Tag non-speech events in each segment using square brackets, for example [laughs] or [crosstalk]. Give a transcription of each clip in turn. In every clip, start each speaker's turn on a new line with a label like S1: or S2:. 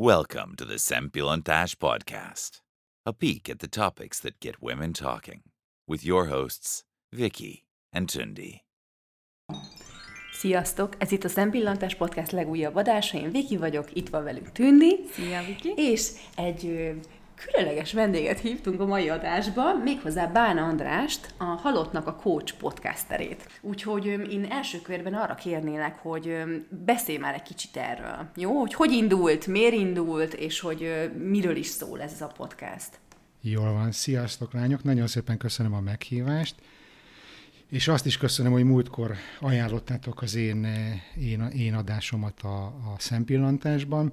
S1: Welcome to the Sempilontash Podcast, a peek at the topics that get women talking, with your hosts, Vicky and Tundi.
S2: Sziasztok! Ez itt a Szempillantás Podcast legújabb adása. Én Viki vagyok, itt van velünk Tündi.
S3: Szia, Viki!
S2: És egy ö, különleges vendéget hívtunk a mai adásba, méghozzá Bána Andrást, a Halottnak a Coach podcasterét. Úgyhogy én első körben arra kérnélek, hogy beszélj már egy kicsit erről, jó? Hogy hogy indult, miért indult, és hogy miről is szól ez a podcast.
S4: Jól van, sziasztok lányok, nagyon szépen köszönöm a meghívást, és azt is köszönöm, hogy múltkor ajánlottátok az én, én, én adásomat a, a szempillantásban.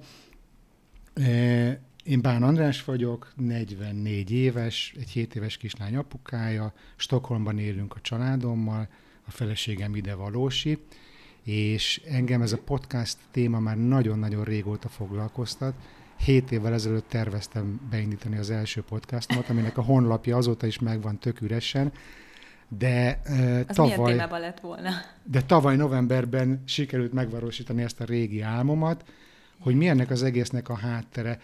S4: Én Bán András vagyok, 44 éves, egy 7 éves kislány apukája, Stockholmban élünk a családommal, a feleségem ide valósi, és engem ez a podcast téma már nagyon-nagyon régóta foglalkoztat. Hét évvel ezelőtt terveztem beindítani az első podcastomat, aminek a honlapja azóta is megvan tök üresen, de uh,
S3: Az
S4: tavaly,
S3: témában lett volna?
S4: de tavaly novemberben sikerült megvalósítani ezt a régi álmomat, hogy mi ennek az egésznek a háttere.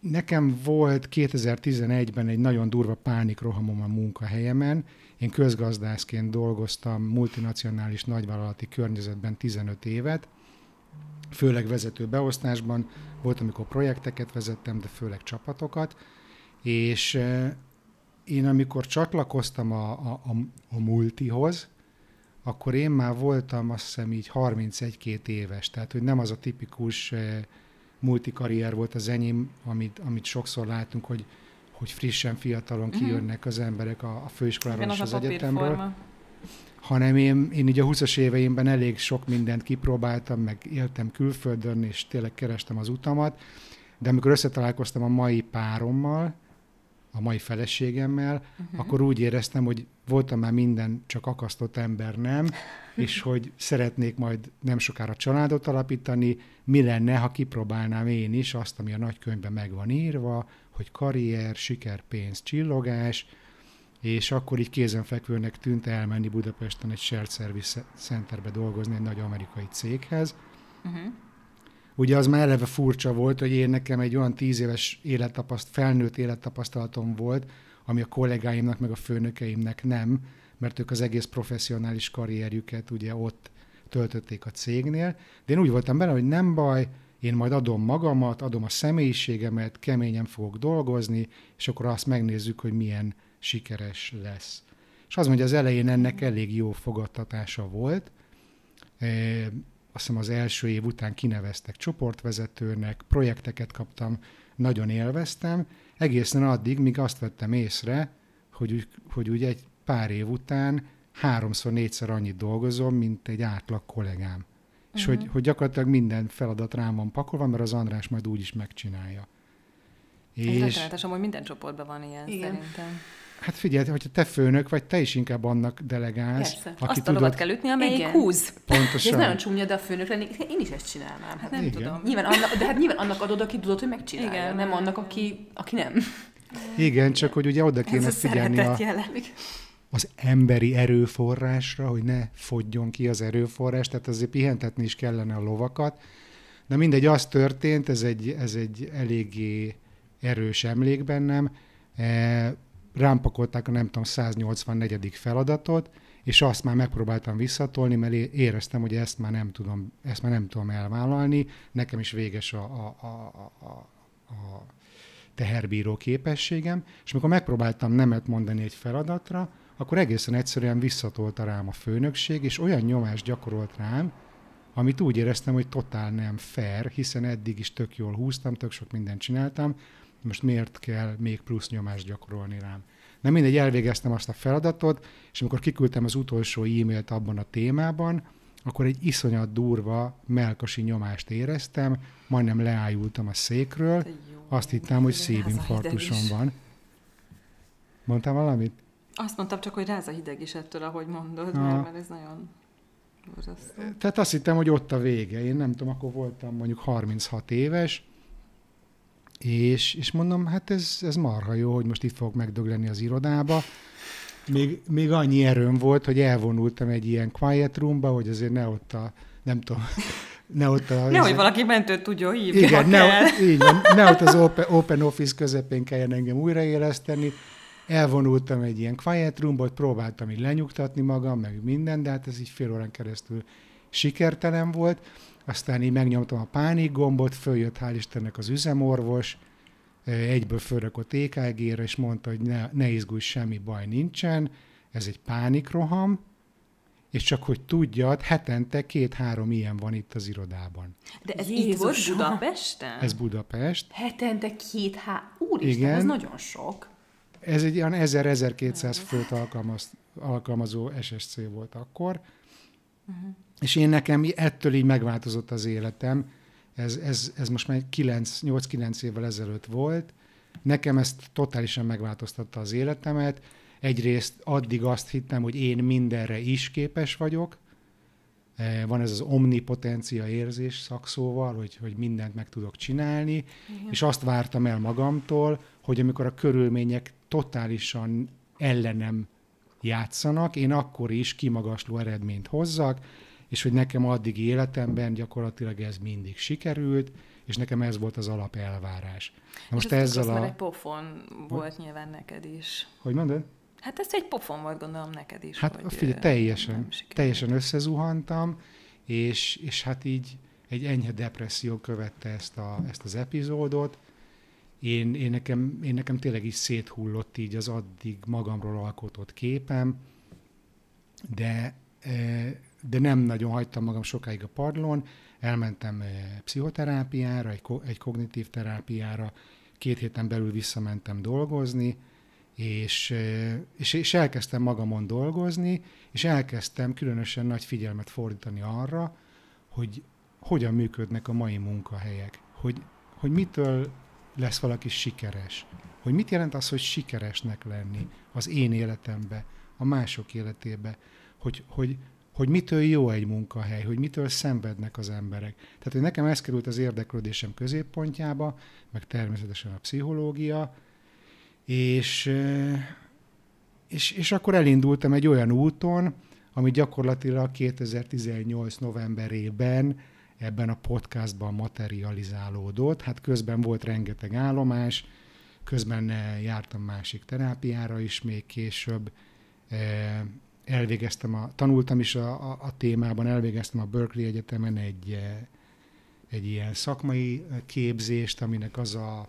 S4: Nekem volt 2011-ben egy nagyon durva pánikrohamom a munkahelyemen. Én közgazdászként dolgoztam multinacionális nagyvállalati környezetben 15 évet, főleg vezető beosztásban, volt, amikor projekteket vezettem, de főleg csapatokat, és én amikor csatlakoztam a, a, a, a multihoz, akkor én már voltam azt hiszem így 31-2 éves, tehát hogy nem az a tipikus multikarrier volt az enyém, amit, amit sokszor látunk, hogy, hogy frissen, fiatalon kijönnek az emberek a, a főiskoláról
S3: Igen,
S4: és
S3: az
S4: az egyetemről, hanem én, én így a 20-as éveimben elég sok mindent kipróbáltam, meg éltem külföldön, és tényleg kerestem az utamat, de amikor összetalálkoztam a mai párommal, a mai feleségemmel, uh-huh. akkor úgy éreztem, hogy voltam már minden, csak akasztott ember nem, [laughs] és hogy szeretnék majd nem sokára családot alapítani, mi lenne, ha kipróbálnám én is azt, ami a nagykönyvben meg van írva, hogy karrier, siker, pénz, csillogás, és akkor így kézenfekvőnek tűnt elmenni Budapesten egy shared service centerbe dolgozni egy nagy amerikai céghez.
S3: Uh-huh.
S4: Ugye az már eleve furcsa volt, hogy én nekem egy olyan tíz éves élettapaszt, felnőtt élettapasztalatom volt, ami a kollégáimnak, meg a főnökeimnek nem, mert ők az egész professzionális karrierjüket ugye ott töltötték a cégnél. De én úgy voltam benne, hogy nem baj, én majd adom magamat, adom a személyiségemet, keményen fogok dolgozni, és akkor azt megnézzük, hogy milyen sikeres lesz. És az mondja, az elején ennek elég jó fogadtatása volt. Azt hiszem az első év után kineveztek csoportvezetőnek, projekteket kaptam, nagyon élveztem, egészen addig, míg azt vettem észre, hogy, úgy- hogy ugye egy pár év után háromszor, négyszer annyit dolgozom, mint egy átlag kollégám. És hogy, hogy gyakorlatilag minden feladat rám van pakolva, mert az András majd úgy is megcsinálja.
S3: Ez
S4: És
S3: rettenetes, amúgy minden csoportban van ilyen
S2: Igen.
S3: szerintem.
S4: Hát figyelj, hogyha te főnök vagy, te is inkább annak delegálsz,
S2: Persze.
S4: aki
S3: Azt a
S4: tudod
S3: lovat kell ütni, amelyik
S2: Igen.
S3: húz.
S2: Ez
S4: pontosan.
S2: nagyon csúnya, de a főnök lenni, én is ezt csinálnám. Hát
S3: Nem
S4: Igen.
S3: tudom.
S2: Nyilván annak, de hát nyilván annak adod, aki tudod, hogy megcsinálja,
S3: Igen.
S2: nem annak, aki, aki nem.
S4: Igen, csak hogy ugye oda kéne
S3: Ez a
S4: figyelni a, az emberi erőforrásra, hogy ne fogjon ki az erőforrás, tehát azért pihentetni is kellene a lovakat. De mindegy, az történt, ez egy, ez egy eléggé erős emlék bennem. E, Rám pakolták a nem tudom 184. feladatot, és azt már megpróbáltam visszatolni, mert éreztem, hogy ezt már nem tudom, ezt már nem tudom elvállalni. Nekem is véges a, a, a, a, a teherbíró képességem, és amikor megpróbáltam nemet mondani egy feladatra, akkor egészen egyszerűen visszatolta rám a főnökség, és olyan nyomást gyakorolt rám, amit úgy éreztem, hogy totál nem fair, hiszen eddig is tök jól húztam, tök sok mindent csináltam, most miért kell még plusz nyomást gyakorolni rám. De mindegy, elvégeztem azt a feladatot, és amikor kiküldtem az utolsó e-mailt abban a témában, akkor egy iszonyat durva melkasi nyomást éreztem, majdnem leájultam a székről, azt hittem, hogy szívinfarktusom van. Mondtál valamit?
S3: Azt mondtam csak, hogy ráz a hideg is ettől, ahogy mondod, mert, mert ez nagyon borzasztó.
S4: Tehát azt hittem, hogy ott a vége. Én nem tudom, akkor voltam mondjuk 36 éves, és, és mondom, hát ez, ez marha jó, hogy most itt fogok megdögleni az irodába. Még, még annyi erőm volt, hogy elvonultam egy ilyen quiet roomba, hogy azért ne ott a, nem tudom, [laughs] ne ott a...
S3: Nehogy valaki mentőt tudjon hívni,
S4: igen, ne,
S3: kell.
S4: így van, ne ott az open, open office közepén kelljen engem újraéleszteni. Elvonultam egy ilyen quiet roomba, ott próbáltam így lenyugtatni magam, meg minden, de hát ez így fél órán keresztül sikertelen volt. Aztán így megnyomtam a pánik gombot, följött hál' Istennek az üzemorvos, egyből fölrakott EKG-re, és mondta, hogy ne, ne izgulj, semmi baj nincsen, ez egy pánikroham, és csak hogy tudjad, hetente két-három ilyen van itt az irodában.
S3: De ez itt volt. Budapesten?
S4: Ez Budapest.
S2: Hetente két há... Úristen,
S4: Igen.
S2: ez nagyon sok.
S4: Ez egy ilyen 1000-1200 főt alkalmaz, alkalmazó SSC volt akkor, uh-huh. És én nekem ettől így megváltozott az életem. Ez, ez, ez most már 8-9 évvel ezelőtt volt. Nekem ezt totálisan megváltoztatta az életemet. Egyrészt addig azt hittem, hogy én mindenre is képes vagyok. Eh, Van ez az omnipotencia érzés szakszóval, hogy, hogy mindent meg tudok csinálni, Igen. és azt vártam el magamtól, hogy amikor a körülmények totálisan ellenem játszanak, én akkor is kimagasló eredményt hozzak, és hogy nekem addig életemben gyakorlatilag ez mindig sikerült, és nekem ez volt az alap elvárás. Na most
S3: és ez
S4: ezzel a...
S3: egy pofon volt nyilván neked is.
S4: Hogy mondod?
S3: Hát ez egy pofon volt gondolom neked is.
S4: Hát
S3: hogy,
S4: figyelj, teljesen, teljesen összezuhantam, és, és hát így egy enyhe depresszió követte ezt, a, ezt az epizódot. Én, én, nekem, én nekem tényleg is széthullott így az addig magamról alkotott képem, de, de nem nagyon hagytam magam sokáig a padlón, elmentem eh, pszichoterápiára, egy, ko- egy kognitív terápiára, két héten belül visszamentem dolgozni, és, eh, és, és elkezdtem magamon dolgozni, és elkezdtem különösen nagy figyelmet fordítani arra, hogy hogyan működnek a mai munkahelyek, hogy, hogy mitől lesz valaki sikeres, hogy mit jelent az, hogy sikeresnek lenni az én életembe, a mások életébe, hogy, hogy, hogy mitől jó egy munkahely, hogy mitől szenvednek az emberek. Tehát, hogy nekem ez került az érdeklődésem középpontjába, meg természetesen a pszichológia, és, és, és akkor elindultam egy olyan úton, ami gyakorlatilag 2018 novemberében ebben a podcastban materializálódott. Hát közben volt rengeteg állomás, közben jártam másik terápiára is még később, elvégeztem a, tanultam is a, a, a témában, elvégeztem a Berkeley Egyetemen egy, eh, egy ilyen szakmai eh, képzést, aminek az a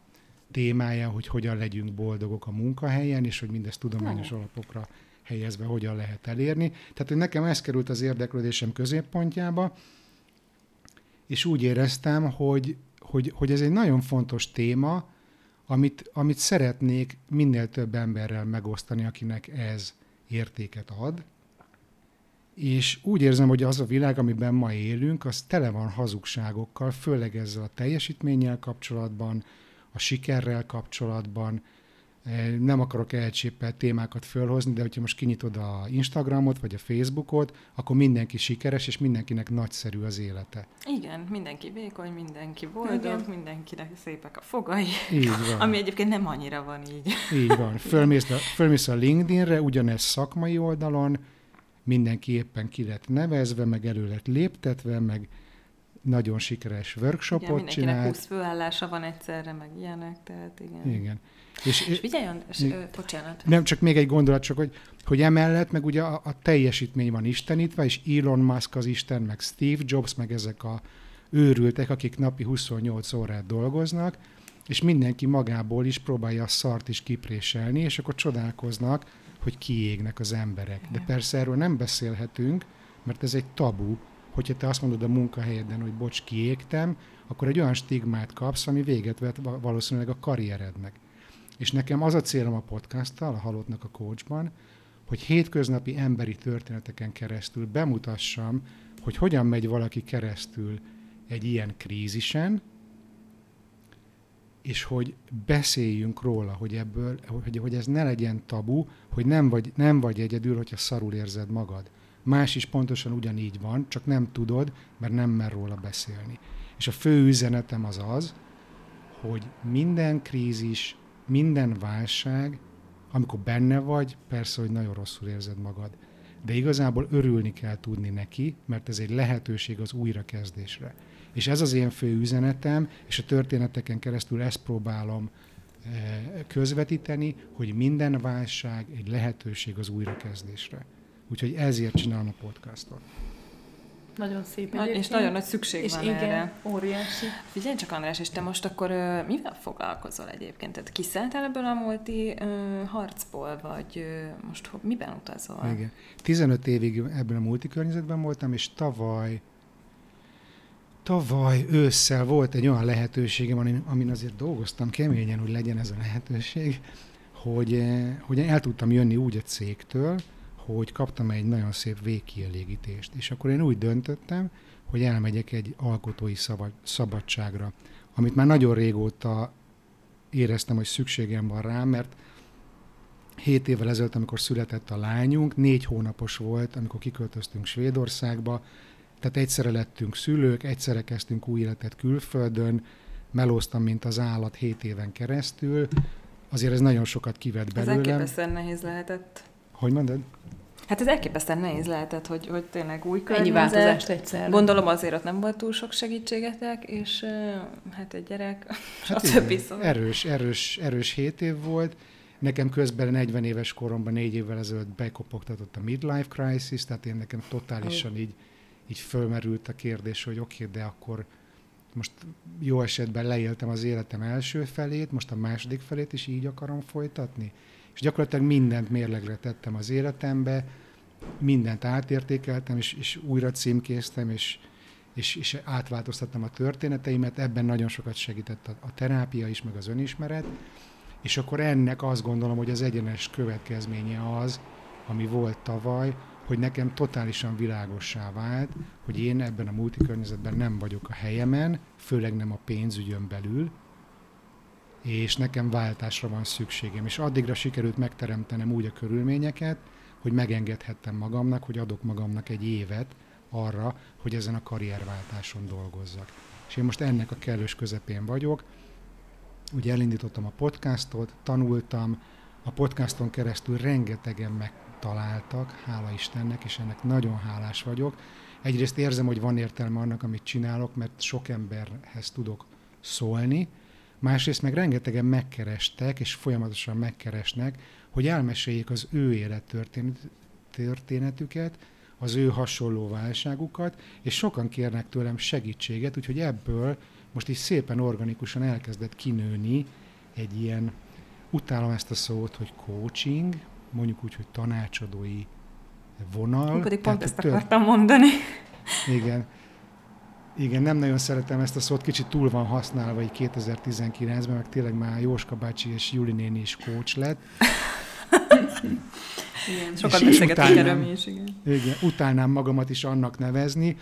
S4: témája, hogy hogyan legyünk boldogok a munkahelyen, és hogy mindezt tudományos alapokra helyezve hogyan lehet elérni. Tehát, hogy nekem ez került az érdeklődésem középpontjába, és úgy éreztem, hogy, hogy, hogy ez egy nagyon fontos téma, amit, amit szeretnék minél több emberrel megosztani, akinek ez értéket ad. És úgy érzem, hogy az a világ, amiben ma élünk, az tele van hazugságokkal, főleg ezzel a teljesítménnyel kapcsolatban, a sikerrel kapcsolatban. Eh, Nem akarok elcsépelt témákat fölhozni, de hogyha most kinyitod a Instagramot vagy a Facebookot, akkor mindenki sikeres, és mindenkinek nagyszerű az élete.
S3: Igen, mindenki vékony, mindenki boldog,
S2: Igen.
S3: mindenkinek szépek a fogai.
S4: Így van.
S3: Ami egyébként nem annyira van így.
S4: Így van. Fölmész a, fölmész a LinkedInre, ugyanez szakmai oldalon, mindenki éppen ki lett nevezve, meg elő lett léptetve, meg nagyon sikeres
S3: Igen,
S4: workshopot
S3: mindenkinek
S4: csinált.
S3: 20 főállása van egyszerre, meg ilyenek, tehát igen.
S4: Igen. És,
S3: És figyelj, András, ö, bocsánat.
S4: nem csak még egy gondolat, csak hogy, hogy emellett meg ugye a, a teljesítmény van istenítve, és Elon Musk az Isten, meg Steve Jobs, meg ezek a őrültek, akik napi 28 órát dolgoznak, és mindenki magából is próbálja a szart is kipréselni, és akkor csodálkoznak, hogy kiégnek az emberek. De persze erről nem beszélhetünk, mert ez egy tabu, hogyha te azt mondod a munkahelyeden, hogy bocs, kiégtem, akkor egy olyan stigmát kapsz, ami véget vet va- valószínűleg a karrierednek. És nekem az a célom a podcasttal, a Halottnak a coachban, hogy hétköznapi emberi történeteken keresztül bemutassam, hogy hogyan megy valaki keresztül egy ilyen krízisen, és hogy beszéljünk róla, hogy ebből, hogy, hogy ez ne legyen tabu, hogy nem vagy, nem vagy egyedül, hogyha szarul érzed magad. Más is pontosan ugyanígy van, csak nem tudod, mert nem mer róla beszélni. És a fő üzenetem az az, hogy minden krízis, minden válság, amikor benne vagy, persze, hogy nagyon rosszul érzed magad. De igazából örülni kell tudni neki, mert ez egy lehetőség az újrakezdésre. És ez az én fő üzenetem, és a történeteken keresztül ezt próbálom eh, közvetíteni, hogy minden válság egy lehetőség az újrakezdésre. Úgyhogy ezért csinálom a podcastot.
S2: Nagyon szép
S3: Na,
S2: egyébként.
S3: és nagyon nagy szükség
S2: és
S3: van
S2: igen,
S3: erre.
S2: óriási.
S3: Figyelj csak, András, és te most akkor ö, mivel foglalkozol egyébként? Tehát kiszálltál ebből a multi ö, harcból, vagy ö, most ho- miben utazol?
S4: Igen. 15 évig ebben a multikörnyezetben voltam, és tavaly tavaly ősszel volt egy olyan lehetőségem, amin, amin azért dolgoztam keményen, hogy legyen ez a lehetőség, hogy, eh, hogy el tudtam jönni úgy a cégtől, hogy kaptam egy nagyon szép végkielégítést. És akkor én úgy döntöttem, hogy elmegyek egy alkotói szabad, szabadságra, amit már nagyon régóta éreztem, hogy szükségem van rá, mert hét évvel ezelőtt, amikor született a lányunk, négy hónapos volt, amikor kiköltöztünk Svédországba, tehát egyszerre lettünk szülők, egyszerre kezdtünk új életet külföldön, melóztam, mint az állat hét éven keresztül, azért ez nagyon sokat kivett
S3: Ez
S4: belőlem.
S3: elképesztően nehéz lehetett.
S4: Hogy mondod?
S3: Hát ez elképesztően nehéz lehetett, hogy, hogy tényleg új
S2: Ennyi
S3: környezet.
S2: változást egyszerre.
S3: Gondolom azért ott nem volt túl sok segítségetek, és hát egy gyerek,
S4: Hát [laughs]
S3: a többi szóval.
S4: erős, erős, erős hét év volt. Nekem közben 40 éves koromban, négy évvel ezelőtt bekopogtatott a midlife crisis, tehát én nekem totálisan így, így fölmerült a kérdés, hogy oké, okay, de akkor most jó esetben leéltem az életem első felét, most a második felét is így akarom folytatni. És gyakorlatilag mindent mérlegre tettem az életembe, mindent átértékeltem, és, és újra címkéztem, és, és, és átváltoztattam a történeteimet, ebben nagyon sokat segített a, a terápia is, meg az önismeret, és akkor ennek azt gondolom, hogy az egyenes következménye az, ami volt tavaly, hogy nekem totálisan világossá vált, hogy én ebben a multikörnyezetben nem vagyok a helyemen, főleg nem a pénzügyön belül, és nekem váltásra van szükségem. És addigra sikerült megteremtenem úgy a körülményeket, hogy megengedhettem magamnak, hogy adok magamnak egy évet arra, hogy ezen a karrierváltáson dolgozzak. És én most ennek a kellős közepén vagyok. Ugye elindítottam a podcastot, tanultam, a podcaston keresztül rengetegen megtaláltak, hála Istennek, és ennek nagyon hálás vagyok. Egyrészt érzem, hogy van értelme annak, amit csinálok, mert sok emberhez tudok szólni, másrészt meg rengetegen megkerestek, és folyamatosan megkeresnek, hogy elmeséljék az ő élettörténetüket, az ő hasonló válságukat, és sokan kérnek tőlem segítséget, úgyhogy ebből most is szépen organikusan elkezdett kinőni egy ilyen, utálom ezt a szót, hogy coaching, mondjuk úgy, hogy tanácsadói vonal.
S3: Hú, pedig pont
S4: Tehát
S3: ezt akartam mondani.
S4: Igen. Igen, nem nagyon szeretem ezt a szót, kicsit túl van használva így 2019-ben, meg tényleg már Jóska bácsi és Juli néni is coach lett.
S3: Igen, sokat beszélgetünk erről mi is, igen.
S4: Igen, utálnám magamat is annak nevezni,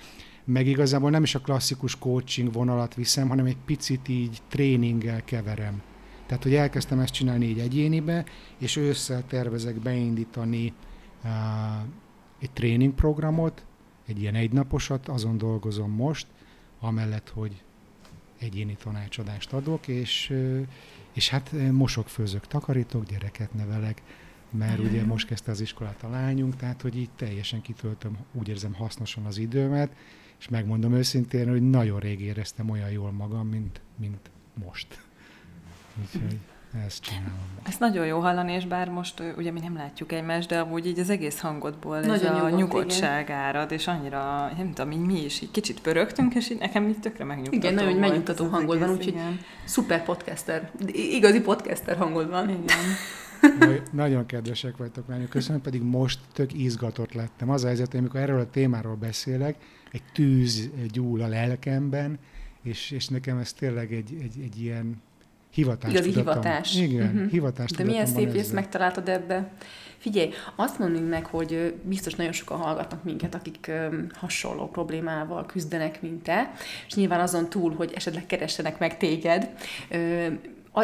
S4: meg igazából nem is a klasszikus coaching vonalat viszem, hanem egy picit így tréninggel keverem. Tehát, hogy elkezdtem ezt csinálni így egyénibe, és ősszel tervezek beindítani uh, egy tréningprogramot, egy ilyen egynaposat, azon dolgozom most, amellett, hogy egyéni tanácsadást adok, és, és hát mosok, főzök, takarítok, gyereket nevelek, mert ugye most kezdte az iskolát a lányunk, tehát hogy így teljesen kitöltöm, úgy érzem hasznosan az időmet, és megmondom őszintén, hogy nagyon rég éreztem olyan jól magam, mint, mint most. Úgyhogy ezt csinálom.
S3: Ezt nagyon jó hallani, és bár most ugye mi nem látjuk egymást, de amúgy így az egész hangodból ez
S2: Nagyon
S3: a
S2: nyugodt,
S3: nyugodtság árad, és annyira, nem tudom, így mi is így kicsit pörögtünk, és így nekem így tökre megnyugtató
S2: Igen, nagyon megnyugtató
S3: ez
S2: hangod van, úgyhogy-
S3: igen.
S2: Szuper podcaster. Igazi podcaster hangod van.
S3: Igen.
S4: Nagy, nagyon kedvesek vagytok, lányok. Köszönöm, pedig most tök izgatott lettem. Az a helyzet, hogy amikor erről a témáról beszélek, egy tűz gyúl a lelkemben, és, és nekem ez tényleg egy, egy, egy ilyen hivatás.
S2: Igazi hivatás.
S4: Igen,
S2: Mhm.
S4: hivatás.
S2: De milyen szép, hogy ezt megtaláltad ebbe. Figyelj, azt mondd még meg, hogy biztos nagyon sokan hallgatnak minket, akik hasonló problémával küzdenek, mint te, és nyilván azon túl, hogy esetleg keressenek meg téged,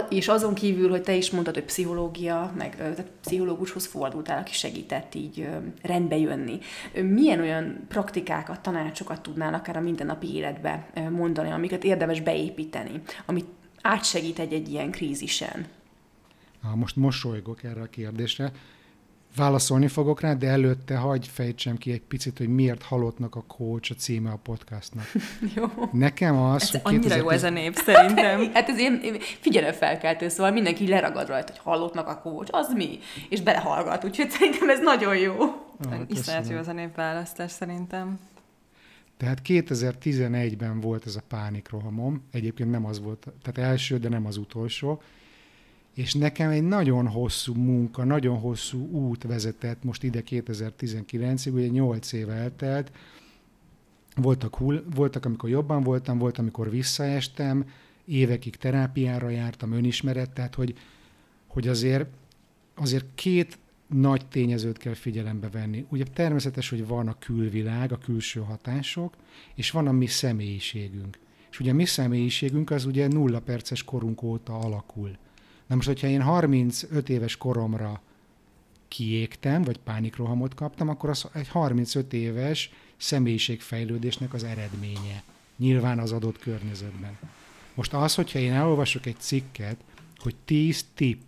S2: és azon kívül, hogy te is mondtad, hogy pszichológia, meg tehát pszichológushoz fordultál, aki segített így rendbe jönni. Milyen olyan praktikákat, tanácsokat tudnál akár a mindennapi életbe mondani, amiket érdemes beépíteni, amit átsegít egy-egy ilyen krízisen?
S4: Ah, most mosolygok erre a kérdésre. válaszolni fogok rá, de előtte hagyj fejtsem ki egy picit, hogy miért halottnak a coach a címe a podcastnak. [laughs]
S2: Jó.
S4: Nekem az,
S3: Ez
S4: hogy
S3: annyira jó
S4: 2010
S3: ez a név szerintem. [laughs]
S2: Hát ez ilyen figyelemfelkeltő, szóval mindenki leragad rajta, hogy halottnak a kócs, az mi? És belehallgat, úgyhogy szerintem ez nagyon jó.
S4: Ah,
S3: Iszonyat jó az a névválasztás szerintem.
S4: Tehát 2011-ben volt ez a pánikrohamom, egyébként nem az volt, tehát első, de nem az utolsó, és nekem egy nagyon hosszú munka, nagyon hosszú út vezetett most ide 2019-ig, ugye 8 év eltelt, voltak, hull, voltak, amikor jobban voltam, volt, amikor visszaestem, évekig terápiára jártam, önismeret, tehát hogy, hogy azért, azért két nagy tényezőt kell figyelembe venni. Ugye természetes, hogy van a külvilág, a külső hatások, és van a mi személyiségünk. És ugye a mi személyiségünk az ugye nulla perces korunk óta alakul. Na most, hogyha én 35 éves koromra kiégtem, vagy pánikrohamot kaptam, akkor az egy 35 éves személyiségfejlődésnek az eredménye. Nyilván az adott környezetben. Most az, hogyha én elolvasok egy cikket, hogy 10 tipp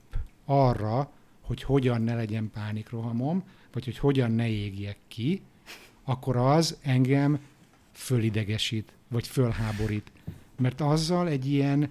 S4: arra, hogy hogyan ne legyen pánikrohamom, vagy hogy hogyan ne égjek ki, akkor az engem fölidegesít, vagy fölháborít. Mert azzal egy ilyen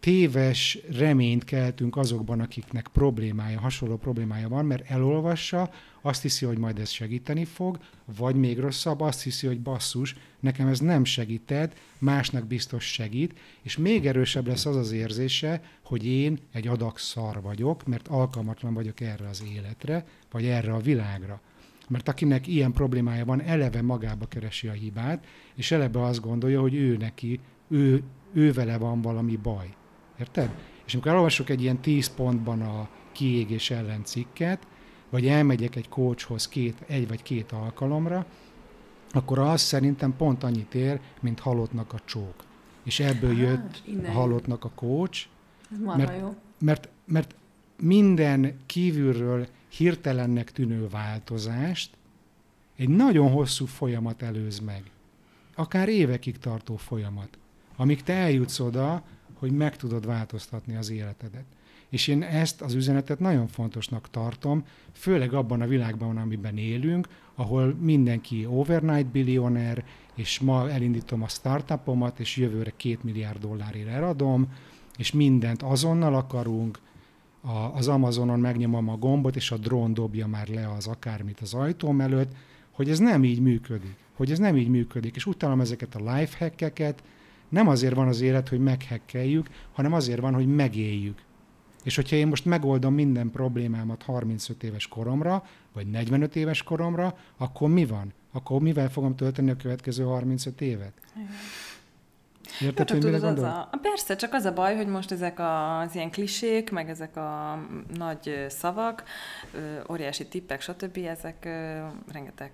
S4: téves reményt keltünk azokban, akiknek problémája, hasonló problémája van, mert elolvassa, azt hiszi, hogy majd ez segíteni fog, vagy még rosszabb, azt hiszi, hogy basszus, nekem ez nem segített, másnak biztos segít, és még erősebb lesz az az érzése, hogy én egy adag szar vagyok, mert alkalmatlan vagyok erre az életre, vagy erre a világra. Mert akinek ilyen problémája van, eleve magába keresi a hibát, és eleve azt gondolja, hogy ő neki, ő, ő vele van valami baj. Érted? És amikor elolvasok egy ilyen 10 pontban a kiégés ellen cikket, vagy elmegyek egy coachhoz két, egy vagy két alkalomra, akkor az szerintem pont annyit ér, mint halottnak a csók. És ebből jött
S2: innen
S4: a halottnak a coach,
S2: Ez
S4: Mert-
S2: jó.
S4: mert, mert minden kívülről hirtelennek tűnő változást egy nagyon hosszú folyamat előz meg. Akár évekig tartó folyamat. Amíg te eljutsz oda, hogy meg tudod változtatni az életedet. És én ezt az üzenetet nagyon fontosnak tartom, főleg abban a világban, amiben élünk, ahol mindenki overnight billionaire, és ma elindítom a startupomat, és jövőre két milliárd dollárért eladom, és mindent azonnal akarunk, a, az Amazonon megnyomom a gombot, és a drón dobja már le az akármit az ajtóm előtt, hogy ez nem így működik. Hogy ez nem így működik. És utálom ezeket a life hackeket, nem azért van az élet, hogy meghekkeljük, hanem azért van, hogy megéljük. És hogyha én most megoldom minden problémámat 35 éves koromra, vagy 45 éves koromra, akkor mi van? Akkor mivel fogom tölteni a következő 35 évet? Érted,
S3: Csak
S4: hogy
S3: tudod, az a, persze, csak az a baj, hogy most ezek az ilyen klisék, meg ezek a nagy szavak, óriási tippek, stb., ezek rengeteg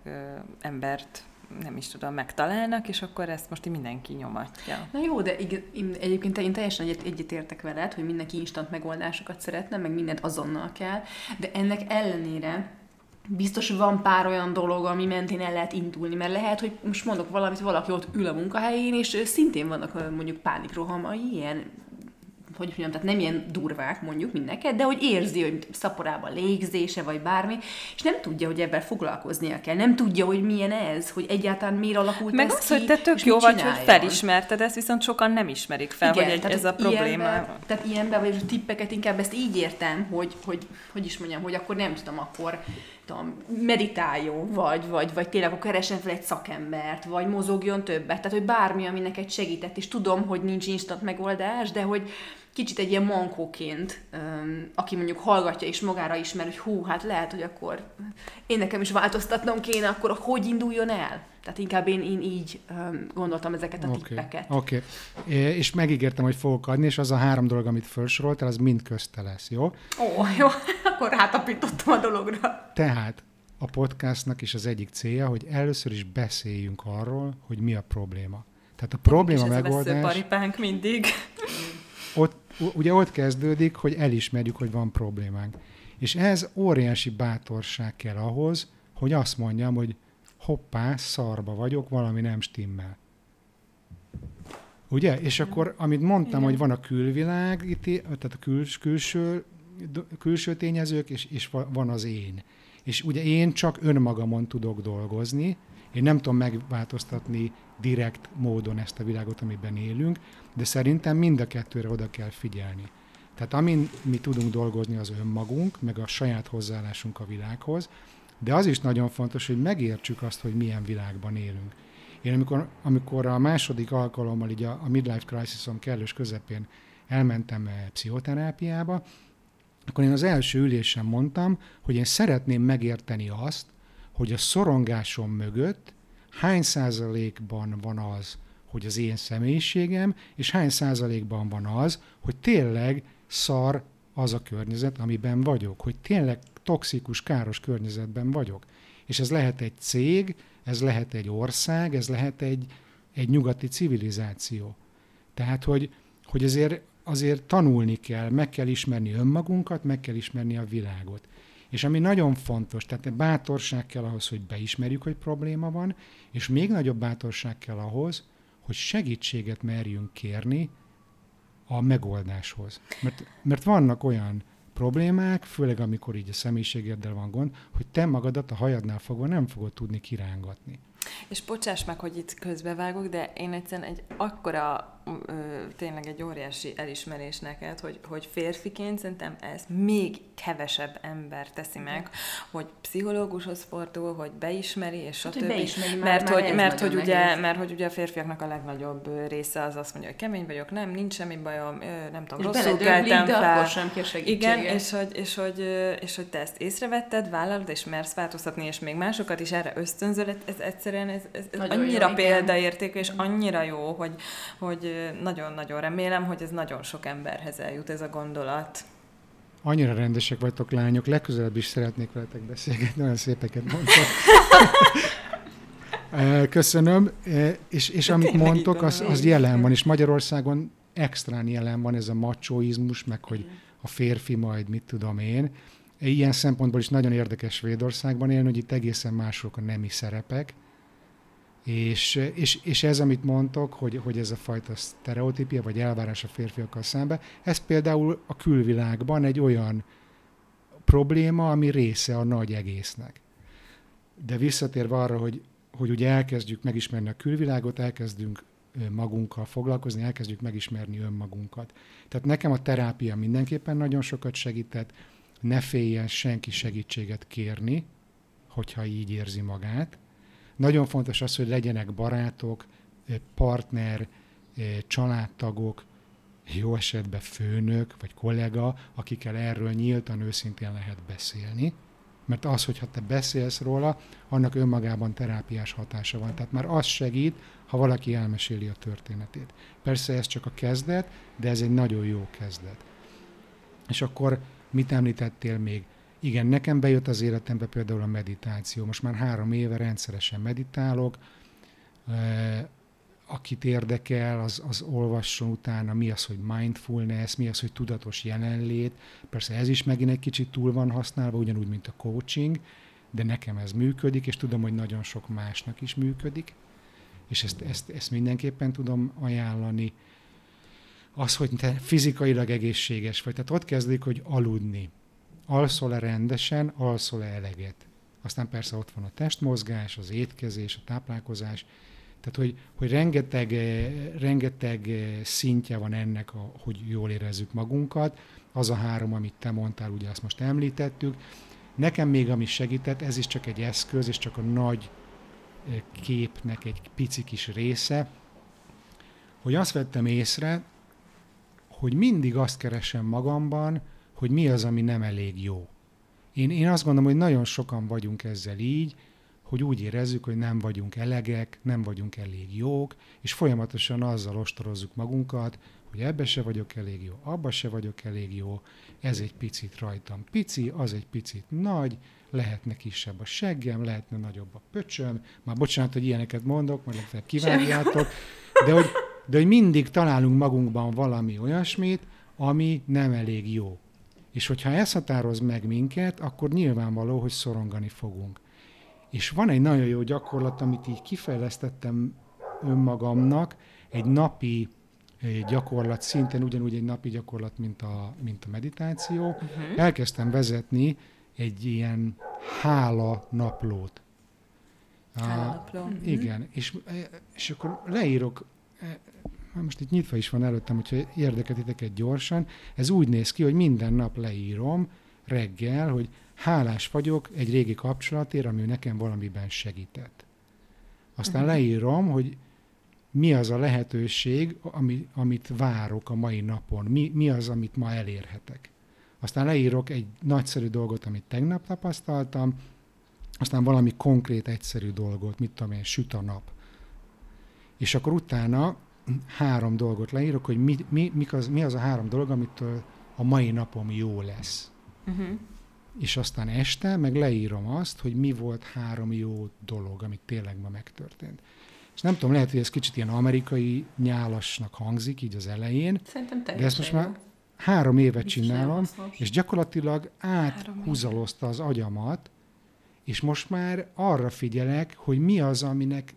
S3: embert nem is tudom, megtalálnak, és akkor ezt most mindenki nyomatja.
S2: Na jó, de ig- én, egyébként én teljesen egyet, egyetértek veled, hogy mindenki instant megoldásokat szeretne, meg mindent azonnal kell, de ennek ellenére biztos van pár olyan dolog, ami mentén el lehet indulni, mert lehet, hogy most mondok valamit, valaki ott ül a munkahelyén, és szintén vannak mondjuk pánikrohamai, ilyen hogy mondjam, tehát nem ilyen durvák mondjuk, mint neked, de hogy érzi, hogy szaporában légzése, vagy bármi, és nem tudja, hogy ebben foglalkoznia kell. Nem tudja, hogy milyen ez, hogy egyáltalán miért alakult
S3: Meg
S2: ez
S3: az,
S2: ki,
S3: hogy te tök jó vagy, hogy felismerted ezt, viszont sokan nem ismerik fel, hogy egy, ez a probléma.
S2: Ilyenbe, tehát ilyenben, vagy tippeket inkább ezt így értem, hogy, hogy, hogy is mondjam, hogy akkor nem tudom, akkor tudom, meditáljon, vagy, vagy, vagy tényleg akkor keressen fel egy szakembert, vagy mozogjon többet. Tehát, hogy bármi, ami neked segített, és tudom, hogy nincs instant megoldás, de hogy kicsit egy ilyen mankóként, aki mondjuk hallgatja és magára ismer, hogy hú, hát lehet, hogy akkor én nekem is változtatnom kéne, akkor hogy induljon el? Tehát inkább én, én így gondoltam ezeket a
S4: Oké,
S2: tippeket.
S4: Oké. É, És megígértem, hogy fogok adni, és az a három dolog, amit felsoroltál, az mind közte lesz, jó?
S2: Ó, jó, [laughs] akkor rátapítottam a dologra.
S4: Tehát a podcastnak is az egyik célja, hogy először is beszéljünk arról, hogy mi a probléma. Tehát a probléma
S3: és ez a
S4: megoldás,
S3: veszőparipánk mindig.
S4: ott, ugye ott kezdődik, hogy elismerjük, hogy van problémánk. És ez óriási bátorság kell ahhoz, hogy azt mondjam, hogy hoppá, szarba vagyok, valami nem stimmel. Ugye? És akkor, amit mondtam,
S3: Igen.
S4: hogy van a külvilág, tehát a küls, külső külső tényezők, és, és van az én. És ugye én csak önmagamon tudok dolgozni, én nem tudom megváltoztatni direkt módon ezt a világot, amiben élünk, de szerintem mind a kettőre oda kell figyelni. Tehát amin mi tudunk dolgozni, az önmagunk, meg a saját hozzáállásunk a világhoz, de az is nagyon fontos, hogy megértsük azt, hogy milyen világban élünk. Én amikor, amikor a második alkalommal így a, a midlife crisis-om kellős közepén elmentem eh, pszichoterápiába, akkor én az első ülésen mondtam, hogy én szeretném megérteni azt, hogy a szorongásom mögött hány százalékban van az, hogy az én személyiségem, és hány százalékban van az, hogy tényleg szar az a környezet, amiben vagyok, hogy tényleg toxikus, káros környezetben vagyok. És ez lehet egy cég, ez lehet egy ország, ez lehet egy, egy nyugati civilizáció. Tehát, hogy, hogy azért, azért tanulni kell, meg kell ismerni önmagunkat, meg kell ismerni a világot. És ami nagyon fontos, tehát bátorság kell ahhoz, hogy beismerjük, hogy probléma van, és még nagyobb bátorság kell ahhoz, hogy segítséget merjünk kérni a megoldáshoz. Mert, mert vannak olyan problémák, főleg amikor így a személyiségeddel van gond, hogy te magadat a hajadnál fogva nem fogod tudni kirángatni.
S3: És bocsáss meg, hogy itt közbevágok, de én egyszerűen egy akkora, ö, tényleg egy óriási elismerés neked, hogy, hogy férfiként szerintem ez még kevesebb ember teszi meg, hogy pszichológushoz fordul, hogy beismeri, és
S2: Hát,
S3: stb.
S2: hogy beismeri már-
S3: mert,
S2: már
S3: hogy, mert, hogy ugye,
S2: nehéz.
S3: mert hogy ugye a férfiaknak a legnagyobb része az azt mondja, hogy kemény vagyok, nem, nincs semmi bajom, nem tudom,
S2: És
S3: rosszul keltem fel.
S2: akkor sem kér.
S3: Igen, és hogy, és, hogy, és hogy te ezt észrevetted, vállalod, és mersz változtatni, és még másokat is erre ösztönzöl, ez, ez egyszerűen ez, ez,
S2: jó,
S3: annyira
S2: igen.
S3: példaértékű, és annyira jó, hogy, hogy ö, nagyon-nagyon remélem, hogy ez nagyon sok emberhez eljut ez a gondolat.
S4: Annyira rendesek vagytok, lányok, legközelebb is szeretnék veletek beszélgetni, olyan szépeket mondtok. [laughs] Eh, Köszönöm, Eh, és, és
S3: De
S4: amit mondtok, az, az jelen van, és Magyarországon extrán jelen van ez a machoizmus, meg hogy a férfi majd, mit tudom én. Ilyen szempontból is nagyon érdekes Svédországban élni, hogy itt egészen mások a nemi szerepek, és, és, és ez, amit mondtok, hogy, hogy ez a fajta sztereotípia, vagy elvárás a férfiakkal szembe, ez például a külvilágban egy olyan probléma, ami része a nagy egésznek. De visszatérve arra, hogy, hogy ugye elkezdjük megismerni a külvilágot, elkezdünk magunkkal foglalkozni, elkezdjük megismerni önmagunkat. Tehát nekem a terápia mindenképpen nagyon sokat segített, ne féljen senki segítséget kérni, hogyha így érzi magát. Nagyon fontos az, hogy legyenek barátok, partner, családtagok, jó esetben főnök vagy kollega, akikkel erről nyíltan, őszintén lehet beszélni. Mert az, hogyha te beszélsz róla, annak önmagában terápiás hatása van. Tehát már az segít, ha valaki elmeséli a történetét. Persze ez csak a kezdet, de ez egy nagyon jó kezdet. És akkor mit említettél még? Igen, nekem bejött az életembe például a meditáció. Most már három éve rendszeresen meditálok. Eh, Akit érdekel, az, az olvasson utána, mi az, hogy mindfulness, mi az, hogy tudatos jelenlét. Persze ez is megint egy kicsit túl van használva, ugyanúgy, mint a coaching, de nekem ez működik, és tudom, hogy nagyon sok másnak is működik, és ezt, ezt, ezt mindenképpen tudom ajánlani. Az, hogy te fizikailag egészséges vagy, tehát ott kezdik, hogy aludni. Alszol-e rendesen, alszol-e eleget. Aztán persze ott van a testmozgás, az étkezés, a táplálkozás, tehát, hogy, hogy rengeteg, eh, rengeteg eh, szintje van ennek, a, hogy jól érezzük magunkat. Az a három, amit te mondtál, ugye azt most említettük. Nekem még ami segített, ez is csak egy eszköz, és csak a nagy eh, képnek egy pici kis része, hogy azt vettem észre, hogy mindig azt keresem magamban, hogy mi az, ami nem elég jó. Én, én azt gondolom, hogy nagyon sokan vagyunk ezzel így, hogy úgy érezzük, hogy nem vagyunk elegek, nem vagyunk elég jók, és folyamatosan azzal ostorozzuk magunkat, hogy ebbe se vagyok elég jó, abba se vagyok elég jó, ez egy picit rajtam pici, az egy picit nagy, lehetne kisebb a seggem, lehetne nagyobb a pöcsöm, már bocsánat, hogy ilyeneket mondok, majd legfeljebb kivágjátok, de hogy, de hogy mindig találunk magunkban valami olyasmit, ami nem elég jó. És hogyha ez határoz meg minket, akkor nyilvánvaló, hogy szorongani fogunk. És van egy nagyon jó gyakorlat, amit így kifejlesztettem önmagamnak, egy napi gyakorlat, szintén ugyanúgy egy napi gyakorlat, mint a, mint a meditáció. Uh-huh. Elkezdtem vezetni egy ilyen hála naplót.
S3: Hálapló.
S4: Uh, igen, és, és akkor leírok, most itt nyitva is van előttem, hogyha érdekel titeket gyorsan, ez úgy néz ki, hogy minden nap leírom reggel, hogy hálás vagyok egy régi kapcsolatért, ami nekem valamiben segített. Aztán uh-huh. leírom, hogy mi az a lehetőség, ami, amit várok a mai napon, mi, mi az, amit ma elérhetek. Aztán leírok egy nagyszerű dolgot, amit tegnap tapasztaltam, aztán valami konkrét, egyszerű dolgot, mit tudom én, süt a nap. És akkor utána három dolgot leírok, hogy mi, mi, mi, az, mi az a három dolog, amitől a mai napom jó lesz. Uh-huh. És aztán este meg leírom azt, hogy mi volt három jó dolog, amit tényleg ma megtörtént. És nem tudom, lehet, hogy ez kicsit ilyen amerikai nyálasnak hangzik így az elején.
S2: Szerintem
S4: De ezt most már három évet csinálom, és gyakorlatilag áthúzalozta az agyamat, és most már arra figyelek, hogy mi az, aminek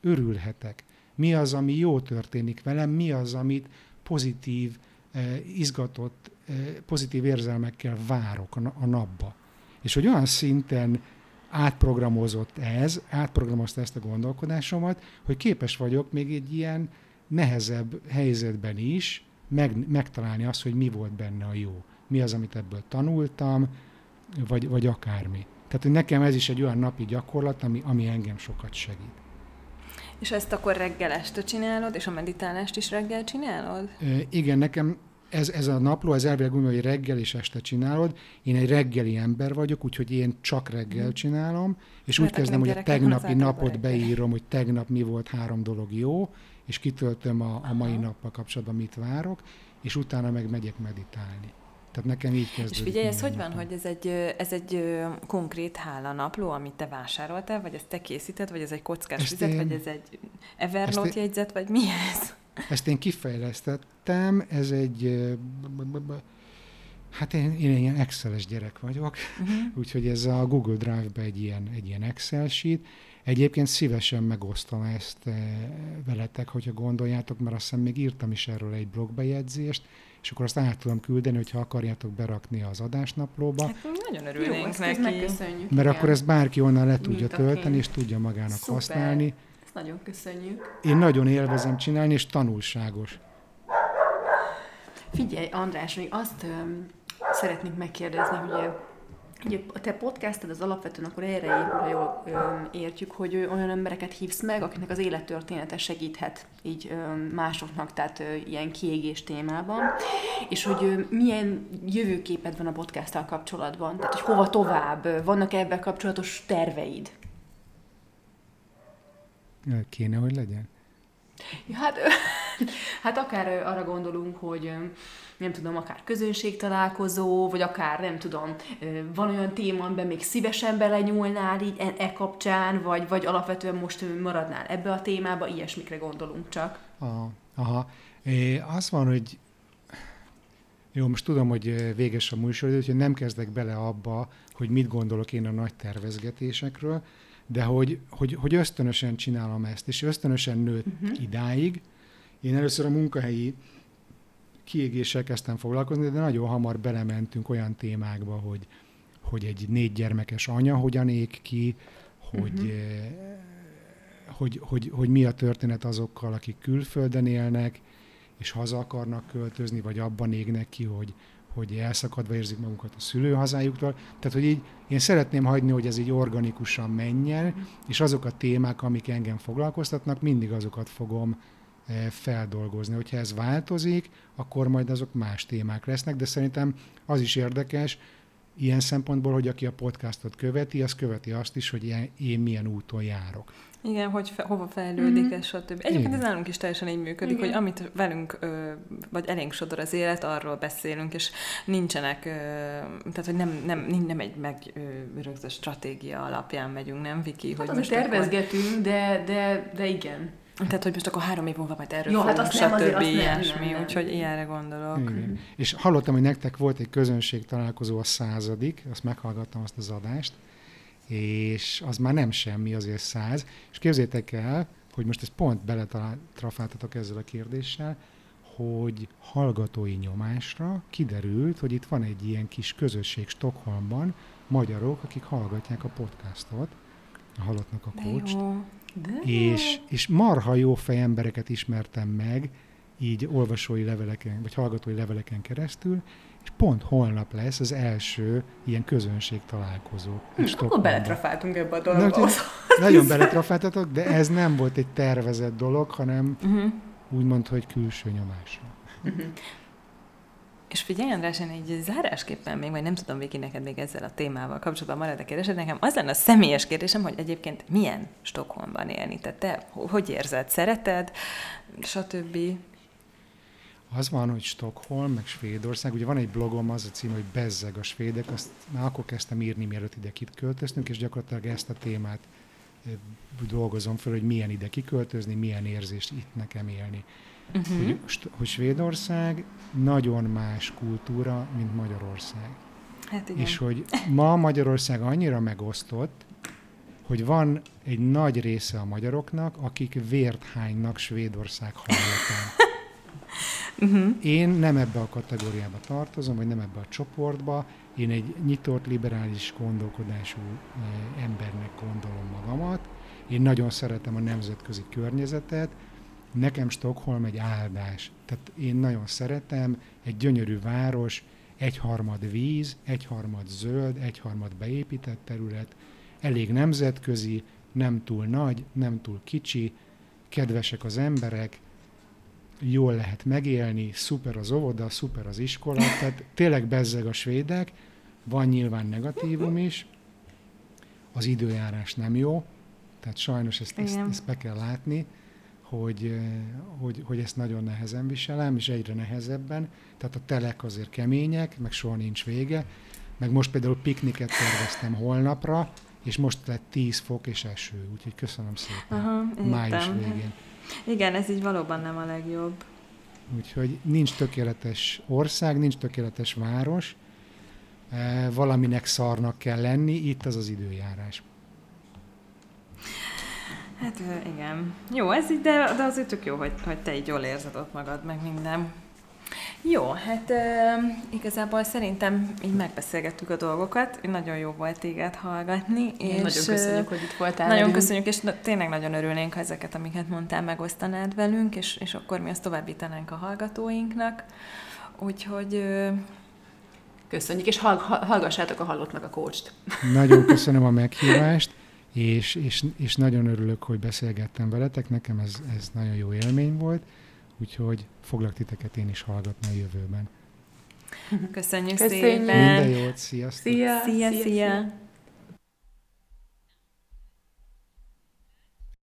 S4: örülhetek, mi az, ami jó történik velem, mi az, amit pozitív, eh, izgatott, eh, pozitív érzelmekkel várok a napba. És hogy olyan szinten átprogramozott ez, átprogramozta ezt a gondolkodásomat, hogy képes vagyok még egy ilyen nehezebb helyzetben is meg, megtalálni azt, hogy mi volt benne a jó. Mi az, amit ebből tanultam, vagy, vagy akármi. Tehát, hogy nekem ez is egy olyan napi gyakorlat, ami, ami engem sokat segít.
S3: És ezt akkor reggel este csinálod, és a meditálást is reggel csinálod?
S4: E, igen, nekem ez, ez a napló, ez elvileg úgy, hogy reggel és este csinálod. Én egy reggeli ember vagyok, úgyhogy én csak reggel hmm. csinálom, és Mert úgy kezdem, hogy a tegnapi napot beírom, hogy tegnap mi volt három dolog jó, és kitöltöm a, a mai nappal kapcsolatban, mit várok, és utána meg megyek meditálni. Tehát nekem így kezdődik.
S3: És figyelj, ez hogy van, hogy ez egy, ez egy konkrét hálanapló, amit te vásároltál, vagy ezt te készíted, vagy ez egy kockás vizet, én, vagy ez egy Evernote én, jegyzet, vagy mi ez?
S4: Ezt én kifejlesztettem, ez egy... Hát én, én ilyen Excel-es gyerek vagyok, uh-huh. [laughs] úgyhogy ez a Google Drive-be egy ilyen, egy ilyen Excel sheet. Egyébként szívesen megosztom ezt veletek, hogyha gondoljátok, mert azt hiszem még írtam is erről egy blogbejegyzést, és akkor azt át tudom küldeni, hogyha akarjátok berakni az adásnaplóba. Hát
S3: nagyon örülnénk Jó, neki.
S2: Megköszönjük.
S4: Mert igen. akkor ezt bárki onnan le tudja tölteni, és tudja magának Szuper. használni.
S2: Ezt nagyon köszönjük.
S4: Én nagyon élvezem csinálni, és tanulságos.
S2: Figyelj, András, még azt um, szeretnék megkérdezni, hogy Ugye a te podcasted az alapvetően akkor erre épül, ha jól értjük, hogy olyan embereket hívsz meg, akiknek az élettörténete segíthet így másoknak, tehát ö, ilyen kiégés témában, és hogy milyen jövőképed van a podcasttal kapcsolatban, tehát hogy hova tovább, vannak ebben kapcsolatos terveid?
S4: Kéne, hogy legyen.
S2: Ja, hát, [laughs] hát akár arra gondolunk, hogy nem tudom, akár közönségtalálkozó, vagy akár nem tudom, van olyan téma, amiben még szívesen belenyúlnál így e, e kapcsán, vagy, vagy alapvetően most maradnál ebbe a témába, ilyesmikre gondolunk csak.
S4: Aha, aha. É, az van, hogy jó, most tudom, hogy véges a műsor, úgyhogy nem kezdek bele abba, hogy mit gondolok én a nagy tervezgetésekről, de hogy, hogy, hogy ösztönösen csinálom ezt, és ösztönösen nőtt uh-huh. idáig. Én először a munkahelyi kiégéssel kezdtem foglalkozni, de nagyon hamar belementünk olyan témákba, hogy, hogy egy négy gyermekes anya hogyan ég ki, hogy, uh-huh. hogy, hogy, hogy mi a történet azokkal, akik külföldön élnek, és haza akarnak költözni, vagy abban égnek ki, hogy, hogy elszakadva érzik magukat a szülőhazájuktól. Tehát, hogy így én szeretném hagyni, hogy ez így organikusan menjen, és azok a témák, amik engem foglalkoztatnak, mindig azokat fogom eh, feldolgozni. Hogyha ez változik, akkor majd azok más témák lesznek, de szerintem az is érdekes, ilyen szempontból, hogy aki a podcastot követi, az követi azt is, hogy én milyen úton járok.
S3: Igen, hogy fe, hova fejlődik mm-hmm. ez, stb. Egyébként Igen. ez nálunk is teljesen így működik, Igen. hogy amit velünk, ö, vagy elénk sodor az élet, arról beszélünk, és nincsenek, ö, tehát hogy nem, nem, nem egy megrögzött stratégia alapján megyünk, nem, Viki?
S2: Hát hogy azért tervezgetünk, akkor... de, de, de igen.
S3: Tehát, hogy most akkor három év múlva majd erről Jó, hát azt stb. Nem, ilyesmi, nem, nem. úgyhogy ilyenre gondolok.
S4: Igen. És hallottam, hogy nektek volt egy közönség találkozó a századik, azt meghallgattam azt az adást, és az már nem semmi, azért száz. És képzétek el, hogy most ezt pont beletrafáltatok ezzel a kérdéssel, hogy hallgatói nyomásra kiderült, hogy itt van egy ilyen kis közösség Stockholmban, magyarok, akik hallgatják a podcastot, a halottnak a coach és, és marha jó fejembereket ismertem meg, így olvasói leveleken, vagy hallgatói leveleken keresztül, és pont holnap lesz az első ilyen közönség találkozó.
S2: Hm, akkor beletrafáltunk ebbe a dologba. Nagyon, [laughs]
S4: nagyon beletrafáltatok, de ez nem volt egy tervezett dolog, hanem uh-huh. úgymond, hogy külső nyomásra. Uh-huh.
S3: És figyelj, András, én egy zárásképpen még, vagy nem tudom, Viki, neked még ezzel a témával kapcsolatban marad a kérdésed. Nekem az lenne a személyes kérdésem, hogy egyébként milyen Stockholmban élni? Tehát te hogy érzed? Szereted? Stb.
S4: Az van, hogy Stockholm, meg Svédország, ugye van egy blogom, az a cím, hogy Bezzeg a svédek, azt már akkor kezdtem írni, mielőtt ide kiköltöztünk, és gyakorlatilag ezt a témát dolgozom föl, hogy milyen ide kiköltözni, milyen érzést itt nekem élni. Uh-huh. Hogy, hogy Svédország nagyon más kultúra, mint Magyarország.
S3: Hát igen.
S4: És hogy ma Magyarország annyira megosztott, hogy van egy nagy része a magyaroknak, akik vért hánynak Svédország hallatán. [laughs] Uh-huh. Én nem ebbe a kategóriába tartozom, vagy nem ebbe a csoportba. Én egy nyitott, liberális gondolkodású eh, embernek gondolom magamat. Én nagyon szeretem a nemzetközi környezetet. Nekem Stockholm egy áldás. Tehát én nagyon szeretem, egy gyönyörű város, egyharmad víz, egyharmad zöld, egyharmad beépített terület, elég nemzetközi, nem túl nagy, nem túl kicsi, kedvesek az emberek, jól lehet megélni, szuper az óvoda, szuper az iskola, tehát tényleg bezzeg a svédek, van nyilván negatívum is, az időjárás nem jó, tehát sajnos ezt, ezt, ezt be kell látni, hogy, eh, hogy, hogy ezt nagyon nehezen viselem, és egyre nehezebben. Tehát a telek azért kemények, meg soha nincs vége. Meg most például pikniket terveztem holnapra, és most lett 10 fok és eső, úgyhogy köszönöm szépen. Aha, Május végén.
S3: Igen, ez így valóban nem a legjobb.
S4: Úgyhogy nincs tökéletes ország, nincs tökéletes város, e, valaminek szarnak kell lenni, itt az az időjárás.
S3: Hát igen. Jó, ez így, de, de azért tök jó, hogy, hogy te így jól érzed ott magad, meg minden. Jó, hát e, igazából szerintem így megbeszélgettük a dolgokat. Nagyon jó volt téged hallgatni.
S2: És nagyon köszönjük, hogy itt voltál.
S3: Nagyon velünk. köszönjük, és na, tényleg nagyon örülnénk, ha ezeket, amiket mondtál, megosztanád velünk, és, és akkor mi azt továbbítanánk a hallgatóinknak. Úgyhogy...
S2: Köszönjük, és hall, hallgassátok a hallottnak a kócst.
S4: Nagyon köszönöm a meghívást, és, és, és nagyon örülök, hogy beszélgettem veletek. Nekem ez, ez nagyon jó élmény volt úgyhogy foglak titeket én is hallgatni a jövőben.
S3: Köszönjük, Köszönjük. szépen!
S4: Minden jót, sziasztok!
S3: Szia, szia! szia. szia.